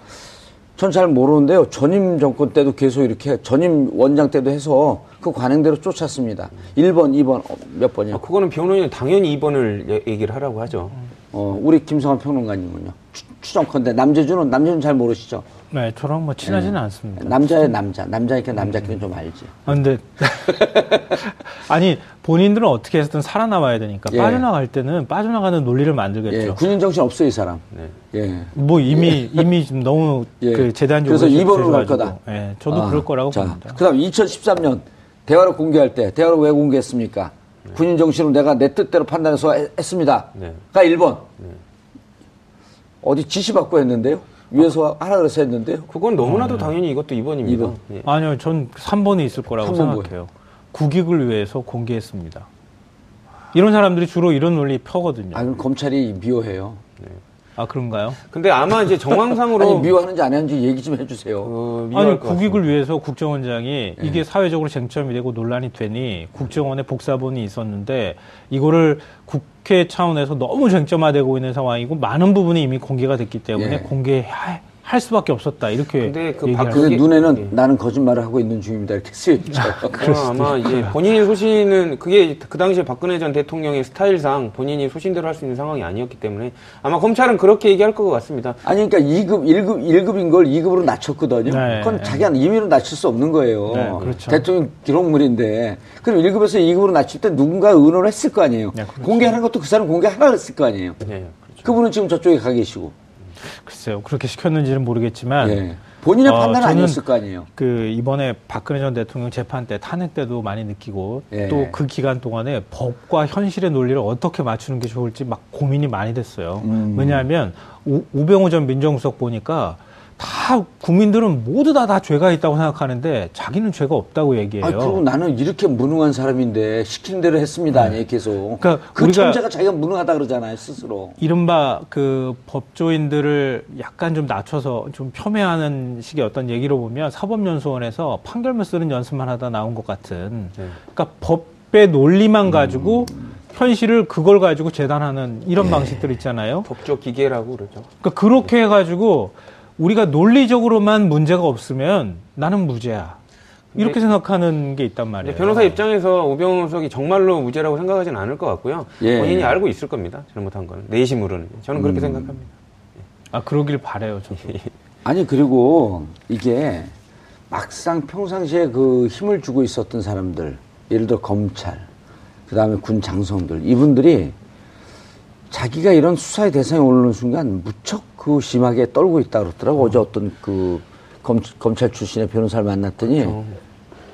Speaker 2: 전 잘 모르는데요. 전임 정권 때도 계속 이렇게 전임 원장 때도 해서 그 관행대로 쫓았습니다. 1번, 2번 어, 몇 번이요? 아,
Speaker 4: 그거는 변호인은 당연히 2번을 얘기를 하라고 하죠.
Speaker 2: 어, 우리 김성환 평론가님은요. 추 정컨대 남재준은 남재준 잘 모르시죠?
Speaker 3: 네, 저랑 뭐 친하지는 네. 않습니다.
Speaker 2: 남자의 남자, 남자니까 남자끼리 좀 알지.
Speaker 3: 아, 근데 아니 본인들은 어떻게 해서든 살아남아야 되니까 예. 빠져나갈 때는 빠져나가는 논리를 만들겠죠.
Speaker 2: 예, 군인 정신 없어요, 이 사람. 네.
Speaker 3: 예. 뭐 이미 이미 좀 너무 예. 그 재단적으로
Speaker 2: 그래서 2번으로 갈 거다.
Speaker 3: 예, 저도 아, 그럴 거라고 자, 봅니다.
Speaker 2: 그다음 2013년 대화를 공개할 때 대화를 왜 공개했습니까? 네. 군인 정신을 내가 내 뜻대로 판단해서 했습니다. 네. 가 1번. 네. 어디 지시 받고 했는데요? 위에서 하라 그래서 했는데요?
Speaker 4: 그건 너무나도 아, 네. 당연히 이것도 2번입니다. 2번.
Speaker 3: 예. 아니요, 전 3번이 있을 거라고 생각해요. 뭐예요? 국익을 위해서 공개했습니다. 이런 사람들이 주로 이런 논리 펴거든요.
Speaker 2: 아, 그 검찰이 미워해요. 네.
Speaker 3: 아 그런가요?
Speaker 4: 근데 아마 이제 정황상으로
Speaker 2: 아니, 미워하는지 안 하는지 얘기 좀 해주세요. 어,
Speaker 3: 아니 국익을 위해서 국정원장이 네. 이게 사회적으로 쟁점이 되고 논란이 되니 국정원에 복사본이 있었는데 이거를 국회 차원에서 너무 쟁점화되고 있는 상황이고 많은 부분이 이미 공개가 됐기 때문에 네. 공개해야 할 수밖에 없었다 이렇게
Speaker 4: 근데
Speaker 2: 그그
Speaker 4: 그게-
Speaker 2: 눈에는
Speaker 4: 예.
Speaker 2: 나는 거짓말을 하고 있는 중입니다. 이렇게 쓰여 있죠.
Speaker 4: 어, 아마 이제 본인이 소신은 그게 그 당시에 박근혜 전 대통령의 스타일상 본인이 소신대로 할 수 있는 상황이 아니었기 때문에 아마 검찰은 그렇게 얘기할 것 같습니다.
Speaker 2: 아니, 그러니까 2급, 1급, 1급인 걸 2급으로 낮췄거든요.
Speaker 3: 네.
Speaker 2: 그건 자기가 임의로 낮출 수 없는 거예요.
Speaker 3: 네, 그렇죠.
Speaker 2: 대통령 기록물인데. 그럼 1급에서 2급으로 낮출 때 누군가 의논을 했을 거 아니에요.
Speaker 3: 네, 그렇죠.
Speaker 2: 공개하는 것도 그 사람 공개하라 그랬을 거 아니에요.
Speaker 4: 네, 그렇죠.
Speaker 2: 그분은 지금 저쪽에 가 계시고.
Speaker 3: 글쎄요 그렇게 시켰는지는 모르겠지만
Speaker 2: 예. 본인의
Speaker 3: 어,
Speaker 2: 판단은
Speaker 3: 저는
Speaker 2: 아니었을 거 아니에요.
Speaker 3: 그 이번에 박근혜 전 대통령 재판 때 탄핵 때도 많이 느끼고
Speaker 2: 예.
Speaker 3: 또그 기간 동안에 법과 현실의 논리를 어떻게 맞추는 게 좋을지 막 고민이 많이 됐어요.
Speaker 2: 음.
Speaker 3: 왜냐하면 우, 우병우 전 민정수석 보니까 다 국민들은 모두 다 다 죄가 있다고 생각하는데 자기는 죄가 없다고 얘기해요.
Speaker 2: 아, 그리고 나는 이렇게 무능한 사람인데 시키는 대로 했습니다. 아니에요, 계속.
Speaker 3: 그러니까
Speaker 2: 그 천재가 자기가 무능하다 그러잖아요, 스스로.
Speaker 3: 이른바 그 법조인들을 약간 좀 낮춰서 좀 폄훼하는 식의 어떤 얘기로 보면 사법연수원에서 판결문 쓰는 연습만 하다 나온 것 같은
Speaker 4: 네.
Speaker 3: 그러니까 법의 논리만 가지고 현실을 그걸 가지고 재단하는 이런 방식들 있잖아요.
Speaker 4: 법조 기계라고 그러죠.
Speaker 3: 그러니까 그렇게 해가지고 우리가 논리적으로만 문제가 없으면 나는 무죄야. 이렇게 생각하는 게 있단 말이에요.
Speaker 4: 변호사 입장에서 우병우 수석이 정말로 무죄라고 생각하지는 않을 것 같고요.
Speaker 2: 예.
Speaker 4: 본인이 알고 있을 겁니다. 잘못한 거는 내심으로는 저는 그렇게 생각합니다.
Speaker 3: 아 그러길 바래요, 저도.
Speaker 2: 아니, 그리고 이게 막상 평상시에 그 힘을 주고 있었던 사람들, 예를 들어 검찰, 그 다음에 군 장성들, 이분들이 자기가 이런 수사의 대상에 오르는 순간 무척 그 심하게 떨고 있다 그러더라고. 어 제 어떤 그 검, 검찰 출신의 변호사를 만났더니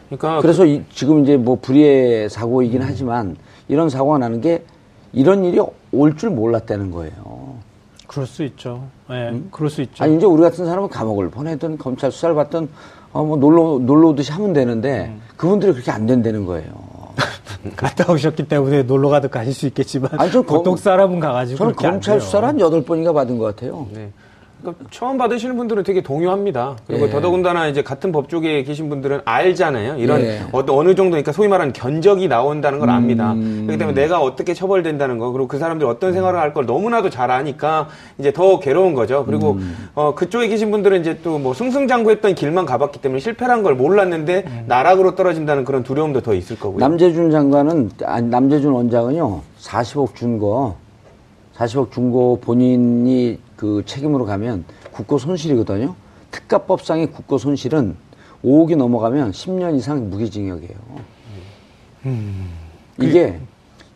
Speaker 4: 그러니까
Speaker 2: 그래서 이- 지금 이제 뭐 불의의 사고이긴 하지만 이런 사고가 나는 게 이런 일이 올 줄 몰랐다는 거예요.
Speaker 3: 그럴 수 있죠. 예, 그럴 수 있죠.
Speaker 2: 아니 이제 우리 같은 사람은 감옥을 보내든 검찰 수사를 받든 어 뭐 놀러 놀러 오듯이 하면 되는데 그분들이 그렇게 안 된다는 거예요.
Speaker 3: 갔다 오셨기 때문에 놀러 가듯 가실 수 있겠지만
Speaker 2: 아니, 전 검-
Speaker 3: 보통 사람은 가가지고
Speaker 2: 저는 검찰. 수사를 한 여덟 번인가 받은 것 같아요.
Speaker 4: 네. 그러니까 처음 받으시는 분들은 되게 동요합니다. 그리고
Speaker 2: 예.
Speaker 4: 더더군다나 이제 같은 법 쪽에 계신 분들은 알잖아요. 이런
Speaker 2: 예.
Speaker 4: 어, 어느 정도 그러니까 소위 말하는 견적이 나온다는 걸 압니다.
Speaker 2: 음.
Speaker 4: 그렇기 때문에 내가 어떻게 처벌된다는 거 그리고 그 사람들이 어떤 생활을 할 걸 너무나도 잘 아니까 이제 더 괴로운 거죠. 그리고
Speaker 2: 음.
Speaker 4: 어, 그쪽에 계신 분들은 이제 또 뭐 승승장구했던 길만 가봤기 때문에 실패란 걸 몰랐는데
Speaker 2: 음.
Speaker 4: 나락으로 떨어진다는 그런 두려움도 더 있을 거고요.
Speaker 2: 남재준 장관은 아니 남재준 원장은요 40억 준 거 40억 준 거 본인이 그 책임으로 가면 국고 손실이거든요. 특가법상의 국고 손실은 5억이 넘어가면 10년 이상 무기징역이에요. 이게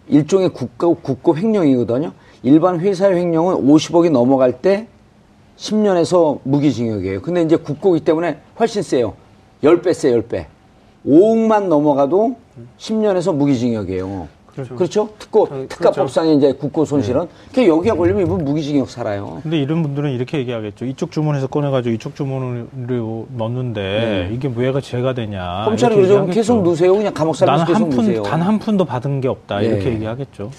Speaker 2: 일종의 국가 국고 횡령이거든요. 일반 회사의 횡령은 50억이 넘어갈 때 10년에서 무기징역이에요. 근데 이제 국고기 때문에 훨씬 세요. 10배 세, 10배. 5억만 넘어가도 10년에서 무기징역이에요. 그렇죠. 특고,
Speaker 4: 어, 그렇죠.
Speaker 2: 특가법상의 이제 국고 손실은. 그러니까 여기가 걸리면 이분 무기징역 살아요.
Speaker 3: 근데 이런 분들은 이렇게 얘기하겠죠. 이쪽 주문에서 꺼내가지고 이쪽 주문을 넣는데 이게 왜가 죄가 되냐.
Speaker 2: 검찰이 그러죠.
Speaker 3: 얘기하겠죠.
Speaker 2: 계속 넣으세요. 그냥 감옥 살면서 계속.
Speaker 3: 푼, 단한 푼도 받은 게 없다.
Speaker 2: 예.
Speaker 3: 이렇게 얘기하겠죠.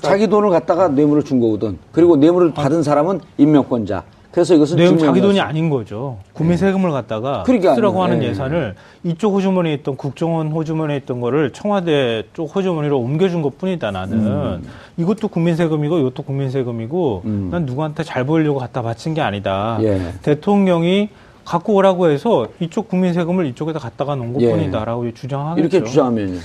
Speaker 2: 자기 돈을 갖다가 뇌물을 준 거거든. 그리고 뇌물을 받은 사람은 임명권자. 그래서 이것은
Speaker 3: 내용 자기. 돈이 아닌 거죠. 국민 세금을 갖다가
Speaker 2: 그러니까
Speaker 3: 쓰라고. 하는
Speaker 2: 예.
Speaker 3: 예산을 이쪽 호주머니에 있던 국정원 호주머니에 있던 거를 청와대 쪽 호주머니로 옮겨준 것 뿐이다 나는.
Speaker 2: 음.
Speaker 3: 이것도 국민 세금이고 이것도 국민 세금이고 난 누구한테 잘 보이려고 갖다 바친 게 아니다.
Speaker 2: 예.
Speaker 3: 대통령이 갖고 오라고 해서 이쪽 국민 세금을 이쪽에다 갖다가 놓은 것
Speaker 2: 예.
Speaker 3: 뿐이다라고 주장하겠죠.
Speaker 2: 이렇게 주장하면요.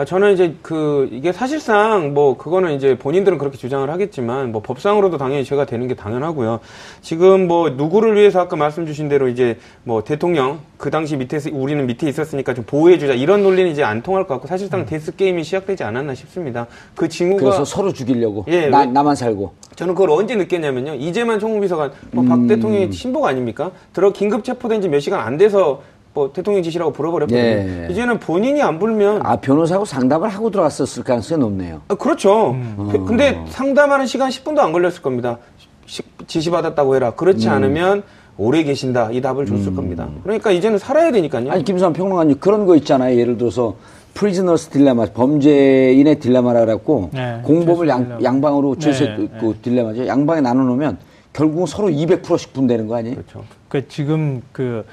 Speaker 4: 아, 저는 이제 그, 이게 사실상 뭐, 그거는 이제 본인들은 그렇게 주장을 하겠지만, 뭐, 법상으로도 당연히 죄가 되는 게 당연하고요. 지금 뭐, 누구를 위해서 아까 말씀 주신 대로 이제 뭐, 대통령, 그 당시 밑에서, 우리는 밑에 있었으니까 좀 보호해 주자. 이런 논리는 이제 안 통할 것 같고, 사실상 데스 게임이 시작되지 않았나 싶습니다. 그 징후가.
Speaker 2: 그래서 서로 죽이려고.
Speaker 4: 예,
Speaker 2: 나,
Speaker 4: 왜-
Speaker 2: 나만 살고.
Speaker 4: 저는 그걸 언제 느꼈냐면요. 이재만 총무비서관, 뭐, 박 대통령의 심복 아닙니까? 들어 긴급 체포된 지 몇 시간 안 돼서, 뭐, 대통령 지시라고 불어버렸거든요.
Speaker 2: 예.
Speaker 4: 이제는 본인이 안 불면,
Speaker 2: 아, 변호사하고 상담을 하고 들어갔었을 가능성이 높네요.
Speaker 4: 아, 그렇죠.
Speaker 2: 음.
Speaker 4: 그- 근데 상담하는 시간 10분도 안 걸렸을 겁니다. 시- 지시받았다고 해라. 그렇지
Speaker 2: 음.
Speaker 4: 않으면 오래 계신다. 이 답을 줬을 겁니다. 그러니까 이제는 살아야 되니까요.
Speaker 2: 아니, 김수환 평론가님, 그런 거 있잖아요. 예를 들어서, prisoner's dilemma, 범죄인의 딜레마라 그래갖고,
Speaker 3: 네,
Speaker 2: 공범을 양,
Speaker 3: 딜레마.
Speaker 2: 양방으로
Speaker 3: 네,
Speaker 2: 죄수
Speaker 3: 네.
Speaker 2: 그 딜레마죠. 양방에 나눠 놓으면 결국은 서로 200%씩 불게 되는 거 아니에요?
Speaker 4: 그렇죠.
Speaker 3: 그 지금 그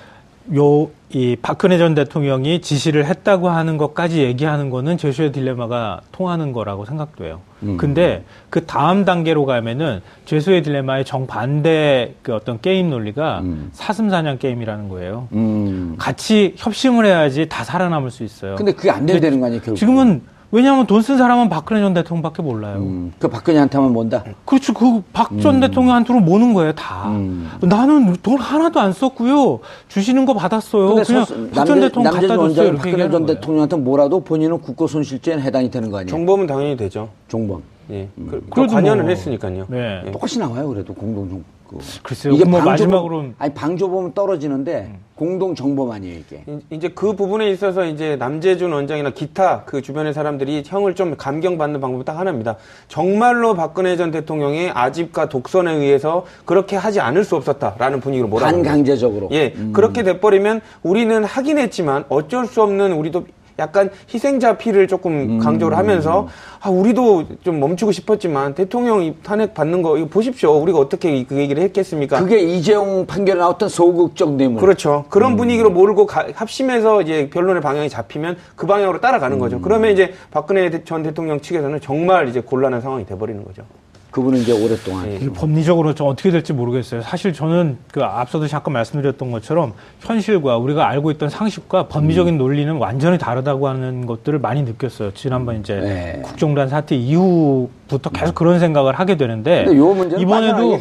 Speaker 3: 요, 이 박근혜 전 대통령이 지시를 했다고 하는 것까지 얘기하는 거는 죄수의 딜레마가 통하는 거라고 생각돼요. 음. 근데 그 다음 단계로 가면은 죄수의 딜레마의 정반대 그 어떤 게임 논리가 음. 사슴사냥 게임이라는 거예요. 음. 같이 협심을 해야지 다 살아남을 수 있어요.
Speaker 2: 근데 그게 안 되는 거 아니에요, 결국?
Speaker 3: 지금은 왜냐하면 돈 쓴 사람은 박근혜 전 대통령밖에 몰라요. 음,
Speaker 2: 그 박근혜한테만 몬다.
Speaker 3: 그렇죠. 그 박전 음. 대통령한테로 모는 거예요, 다. 음. 나는 돈 하나도 안 썼고요. 주시는 거 받았어요. 그냥 박 전 대통령 갖다 줬어요.
Speaker 2: 박근혜 전 대통령한테 뭐라도 본인은 국고 손실죄에 해당이 되는 거 아니에요?
Speaker 4: 정범은 당연히 되죠.
Speaker 2: 정범.
Speaker 4: 예. 음. 그, 그 관여는 뭐, 했으니까요.
Speaker 2: 네. 예. 똑같이 나와요, 그래도 공동
Speaker 3: 그 글쎄요. 이게 뭐 마지막으로
Speaker 2: 아니 방조 보면 떨어지는데 음. 공동 정범 아니에요 이게.
Speaker 4: 이제 그 부분에 있어서 이제 남재준 원장이나 기타 그 주변의 사람들이 형을 좀 감경받는 방법이 딱 하나입니다. 정말로 박근혜 전 대통령의 아집과 독선에 의해서 그렇게 하지 않을 수 없었다라는 분위기로 몰아.
Speaker 2: 반강제적으로.
Speaker 4: 예, 음. 그렇게 돼버리면 우리는 하긴 했지만 어쩔 수 없는 우리도 약간 희생자 피를 조금 음. 강조를 하면서 아 우리도 좀 멈추고 싶었지만 대통령 탄핵 받는 거 이거 보십시오. 우리가 어떻게 그 얘기를 했겠습니까?
Speaker 2: 그게 이재용 판결에 나왔던 소극적 뇌물.
Speaker 4: 그렇죠. 그런 음. 분위기로 몰고 가, 합심해서 이제 변론의 방향이 잡히면 그 방향으로 따라가는 음. 거죠. 그러면 이제 박근혜 전 대통령 측에서는 정말 이제 곤란한 상황이 돼버리는 거죠.
Speaker 2: 그분은 이제 오랫동안
Speaker 3: 네. 법리적으로 좀 어떻게 될지 모르겠어요. 사실 저는 그 앞서도 잠깐 말씀드렸던 것처럼 현실과 우리가 알고 있던 상식과 법리적인 음. 논리는 완전히 다르다고 하는 것들을 많이 느꼈어요. 지난번 이제 네. 국정단 사태 이후부터 계속 음. 그런 생각을 하게 되는데 이번에도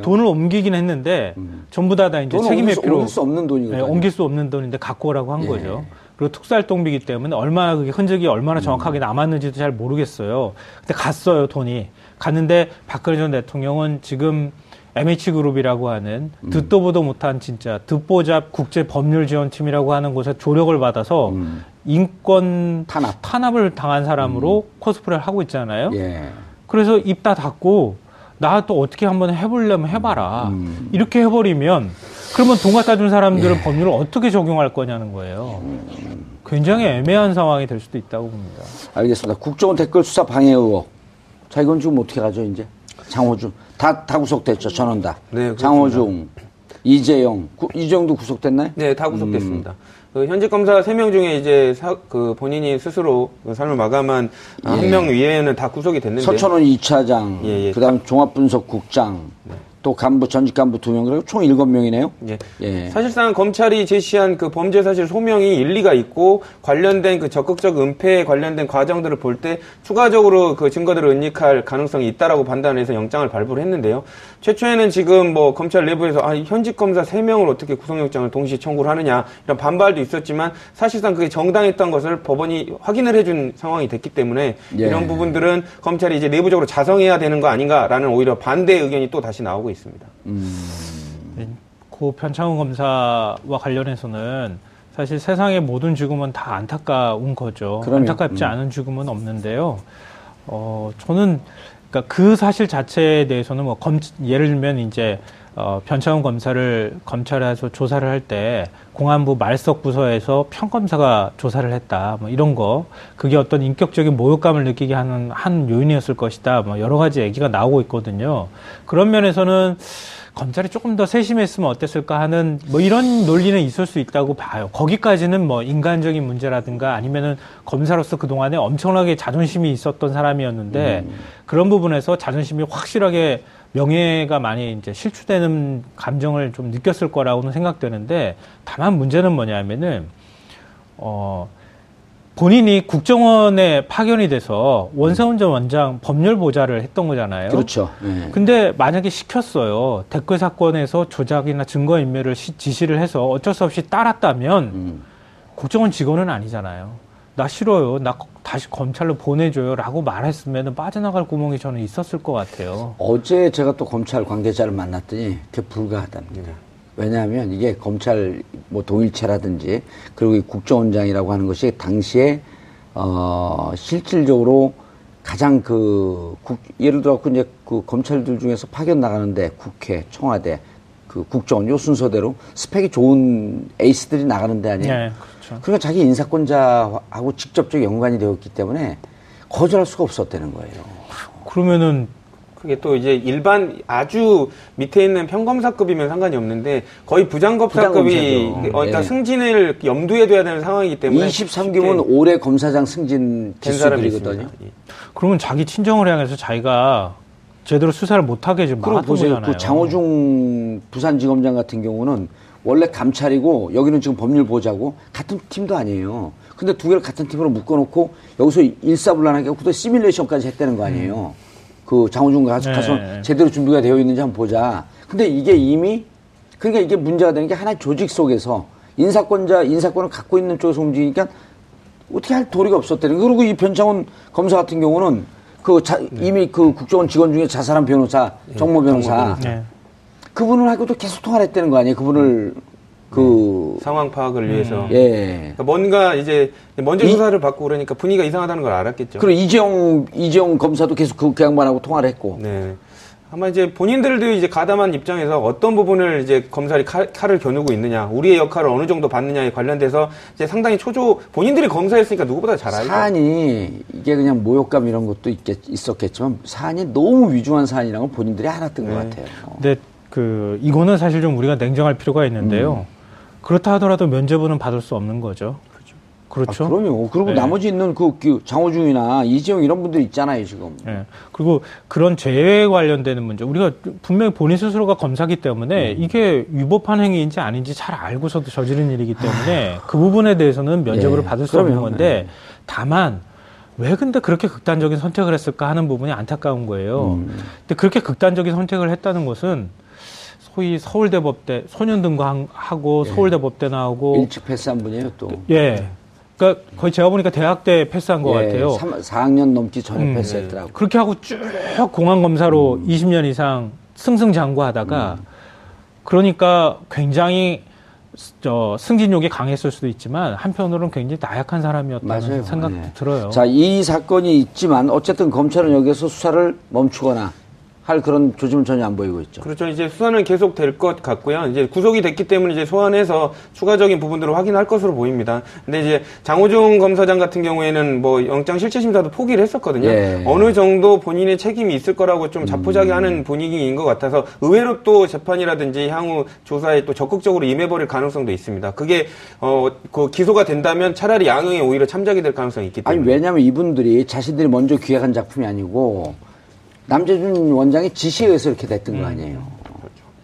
Speaker 3: 돈을 옮기긴 했는데 음. 전부 다, 다 이제 책임 회피로
Speaker 2: 옮길 수 없는 돈이거든요. 네,
Speaker 3: 옮길 수 없는 돈인데 갖고 오라고 한 예. 거죠. 그리고 특수활동비기 때문에 얼마나 그게 흔적이 얼마나 정확하게 음. 남았는지도 잘 모르겠어요. 근데 갔어요 돈이. 갔는데 박근혜 전 대통령은 지금 MH그룹이라고 하는 음. 듣도 보도 못한 진짜 듣보잡 국제 법률 지원팀이라고 하는 곳에 조력을 받아서 음. 인권 탄압. 탄압을 당한 사람으로 음. 코스프레를 하고 있잖아요. 예. 그래서 입 다 닫고 나 또 어떻게 한번 해보려면 해봐라. 음. 이렇게 해버리면 그러면 돈 갖다 준 사람들은 예. 법률을 어떻게 적용할 거냐는 거예요. 음. 굉장히 애매한 상황이 될 수도 있다고 봅니다.
Speaker 2: 알겠습니다. 국정원 댓글 수사 방해 의혹. 자, 이건 지금 어떻게 가죠, 이제? 장호중. 다, 다 구속됐죠, 전원 다. 네, 장호중, 이재영, 구, 이재영도 구속됐나요?
Speaker 4: 네, 다 구속됐습니다. 음. 그 현직 검사 3명 중에 이제 사, 그 본인이 스스로 그 삶을 마감한 예. 한명 위에는 다 구속이 됐는데.
Speaker 2: 서천원 2차장, 예, 예. 그 다음 종합분석국장, 네. 또 간부 전직 간부 두 명 그리고 총 일곱 명이네요. 예.
Speaker 4: 예. 사실상 검찰이 제시한 그 범죄 사실 소명이 일리가 있고 관련된 그 적극적 은폐에 관련된 과정들을 볼 때 추가적으로 그 증거들을 은닉할 가능성이 있다라고 판단해서 영장을 발부를 했는데요. 최초에는 지금 뭐 검찰 내부에서 아, 현직 검사 세 명을 어떻게 구속영장을 동시에 청구를 하느냐 이런 반발도 있었지만 사실상 그게 정당했던 것을 법원이 확인을 해준 상황이 됐기 때문에 예. 이런 부분들은 검찰이 이제 내부적으로 자성해야 되는 거 아닌가라는 오히려 반대 의견이 또 다시 나오고 있습니다. 음.
Speaker 3: 네, 고 편창훈 검사와 관련해서는 사실 세상의 모든 죽음은 다 안타까운 거죠. 그럼요. 안타깝지 음. 않은 죽음은 없는데요. 어, 저는 그러니까 그 사실 자체에 대해서는 뭐 검, 예를 들면 이제 어, 변창훈 검사를 검찰에서 조사를 할 때 공안부 말석 부서에서 평검사가 조사를 했다. 뭐 이런 거 그게 어떤 인격적인 모욕감을 느끼게 하는 한 요인이었을 것이다. 뭐 여러 가지 얘기가 나오고 있거든요. 그런 면에서는 검찰이 조금 더 세심했으면 어땠을까 하는 뭐 이런 논리는 있을 수 있다고 봐요. 거기까지는 뭐 인간적인 문제라든가 아니면은 검사로서 그동안에 엄청나게 자존심이 있었던 사람이었는데 음. 그런 부분에서 자존심이 확실하게 명예가 많이 이제 실추되는 감정을 좀 느꼈을 거라고는 생각되는데 다만 문제는 뭐냐면은 어 본인이 국정원에 파견이 돼서 원세훈 전 원장 법률 보좌를 했던 거잖아요.
Speaker 2: 그렇죠.
Speaker 3: 네. 근데 만약에 시켰어요. 댓글 사건에서 조작이나 증거 인멸을 시, 지시를 해서 어쩔 수 없이 따랐다면 음. 국정원 직원은 아니잖아요. 나 싫어요. 나 다시 검찰로 보내줘요. 라고 말했으면 빠져나갈 구멍이 저는 있었을 것 같아요.
Speaker 2: 어제 제가 또 검찰 관계자를 만났더니 그게 불가하답니다. 왜냐하면 이게 검찰 뭐 동일체라든지 그리고 이 국정원장이라고 하는 것이 당시에 어 실질적으로 가장 그 국, 예를 들어 그 이제 그 검찰들 중에서 파견 나가는데 국회, 청와대, 그 국정원 요 순서대로 스펙이 좋은 에이스들이 나가는 데 아니에요. 네. 그렇죠. 그러니까 자기 인사권자하고 직접적 연관이 되었기 때문에 거절할 수가 없었다는 거예요.
Speaker 3: 그러면은
Speaker 4: 그게 또 이제 일반 아주 밑에 있는 평검사급이면 상관이 없는데 거의 부장검사급이. 어, 그러니까
Speaker 2: 예.
Speaker 4: 승진을 염두에 둬야 되는 상황이기 때문에
Speaker 2: 23기면 올해 검사장 승진
Speaker 4: 된 사람이
Speaker 2: 지수들이거든요.
Speaker 4: 있습니다. 예.
Speaker 3: 그러면 자기 친정을 향해서 자기가 제대로 수사를 못하게 지금 막았던
Speaker 2: 보세요.
Speaker 3: 거잖아요.
Speaker 2: 그 장호중 부산지검장 같은 경우는 원래 감찰이고 여기는 지금 법률보호자고 같은 팀도 아니에요. 근데 두 개를 같은 팀으로 묶어놓고 여기서 일사불란하게 또 시뮬레이션까지 했다는 거 아니에요. 그 장호중 가서,
Speaker 3: 네.
Speaker 2: 제대로 준비가 되어 있는지 한번 보자. 근데 이게 이미 그러니까 이게 문제가 되는 게 하나의 조직 속에서 인사권자 인사권을 갖고 있는 쪽에서 움직이니까 어떻게 할 도리가 없었다는 거예요. 그리고 이 변창훈 검사 같은 경우는 그 자- 이미 그 국정원 직원 중에 자살한 변호사 정모 변호사
Speaker 3: 네.
Speaker 2: 그분을 하고도 계속 통화를 했다는 거 아니에요. 그분을 그
Speaker 4: 상황 파악을 위해서
Speaker 2: 예.
Speaker 4: 그러니까 뭔가 이제 먼저
Speaker 2: 이-
Speaker 4: 수사를 받고 그러니까 분위기가 이상하다는 걸 알았겠죠.
Speaker 2: 그리고 이재용 이재용 검사도 계속 그, 그 양반하고 통화를 했고
Speaker 4: 네. 아마 이제 본인들도 이제 가담한 입장에서 어떤 부분을 이제 검찰이 칼, 칼을 겨누고 있느냐, 우리의 역할을 어느 정도 받느냐에 관련돼서 이제 상당히 초조, 본인들이 검사했으니까 누구보다 잘 알죠.
Speaker 2: 사안이 이게 그냥 모욕감 이런 것도 있겠, 있었겠지만 사안이 너무 위중한 사안이라는 걸 본인들이 알았던
Speaker 4: 네.
Speaker 2: 것 같아요. 어.
Speaker 3: 근데 그 이거는 사실 좀 우리가 냉정할 필요가 있는데요.
Speaker 2: 음.
Speaker 3: 그렇다 하더라도 면죄부는 받을 수 없는 거죠. 그렇죠.
Speaker 2: 아, 그럼요. 그리고
Speaker 3: 네.
Speaker 2: 나머지 있는 그, 그 장호중이나 이재용 이런 분들 있잖아요 지금.
Speaker 3: 예. 그리고 그런 죄에 관련되는 문제, 우리가 분명히 본인 스스로가 검사기 때문에
Speaker 2: 음.
Speaker 3: 이게 위법한 행위인지 아닌지 잘 알고서도 저지른 일이기 때문에 그 부분에 대해서는 면죄부를
Speaker 2: 예,
Speaker 3: 받을 수 없는
Speaker 2: 그럼요.
Speaker 3: 건데 다만 왜 근데 그렇게 극단적인 선택을 했을까 하는 부분이 안타까운 거예요.
Speaker 2: 음.
Speaker 3: 근데 그렇게 극단적인 선택을 했다는 것은 소위 서울대법대 소년등과 하고 서울대법대 나오고
Speaker 2: 예. 일찍 패스한 분이에요 또.
Speaker 3: 예. 그러니까 거의 제가 보니까 대학 때 패스한 것
Speaker 2: 예,
Speaker 3: 같아요.
Speaker 2: 3, 4학년 넘기 전에
Speaker 3: 음.
Speaker 2: 패스했더라고.
Speaker 3: 그렇게 하고 쭉 공안 검사로
Speaker 2: 음.
Speaker 3: 20년 이상 승승장구하다가 그러니까 굉장히 저 승진욕이 강했을 수도 있지만 한편으로는 굉장히 나약한 사람이었다는
Speaker 2: 맞아요.
Speaker 3: 생각도
Speaker 2: 예.
Speaker 3: 들어요.
Speaker 2: 자, 이 사건이 있지만 어쨌든 검찰은 여기서 수사를 멈추거나 할 그런 조짐은 전혀 안 보이고 있죠.
Speaker 4: 그렇죠. 이제 수사는 계속 될 것 같고요. 이제 구속이 됐기 때문에 이제 소환해서 추가적인 부분들을 확인할 것으로 보입니다. 근데 이제 장호중 검사장 같은 경우에는 뭐 영장 실체 심사도 포기를 했었거든요.
Speaker 2: 예.
Speaker 4: 어느 정도 본인의 책임이 있을 거라고 좀 자포자기하는 분위기인 것 같아서 의외로 또 재판이라든지 향후 조사에 또 적극적으로 임해버릴 가능성도 있습니다. 그게 어 그 기소가 된다면 차라리 양형에 오히려 참작이 될 가능성이 있기 때문에.
Speaker 2: 아니 왜냐하면 이분들이 자신들이 먼저 기획한 작품이 아니고 남재준 원장의 지시에 의해서 이렇게 됐던
Speaker 4: 음.
Speaker 2: 거 아니에요.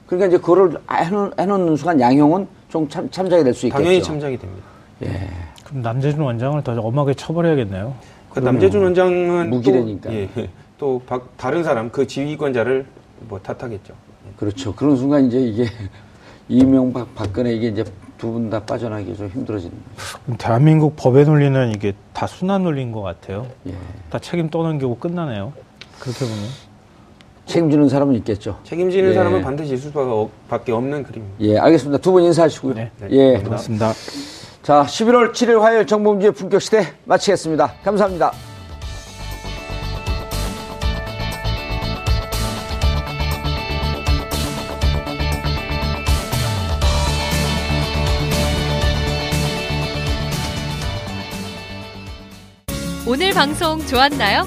Speaker 2: 그러니까 이제 그거를 해놓, 해놓는 순간 양형은 좀 참, 참작이 될 수 있겠죠.
Speaker 4: 당연히 참작이 됩니다.
Speaker 2: 예.
Speaker 3: 그럼 남재준 원장을 더 엄하게 처벌해야겠네요.
Speaker 4: 그 남재준 원장은
Speaker 2: 무기래니까.
Speaker 4: 또, 예, 예. 또 박- 다른 사람 그 지휘권자를 뭐 탓하겠죠.
Speaker 2: 그렇죠. 그런 순간 이제 이게 이명박 박근혜 이게 이제 두 분 다 빠져나기 좀 힘들어지는.
Speaker 3: 대한민국 법의 논리는 이게 다 순환 논리인 것 같아요.
Speaker 2: 예.
Speaker 3: 다 책임 떠넘기고 끝나네요. 그렇게 보면.
Speaker 2: 책임지는 사람은 있겠죠.
Speaker 4: 책임지는
Speaker 2: 예.
Speaker 4: 사람은 반드시 있을 수밖에 없는 그림입니다.
Speaker 2: 예, 알겠습니다. 두 분 인사하시고요.
Speaker 3: 네.
Speaker 2: 예.
Speaker 3: 고맙습니다.
Speaker 2: 자, 11월 7일 화요일 정봉주의 품격 시대 마치겠습니다. 감사합니다.
Speaker 5: 오늘 방송 좋았나요?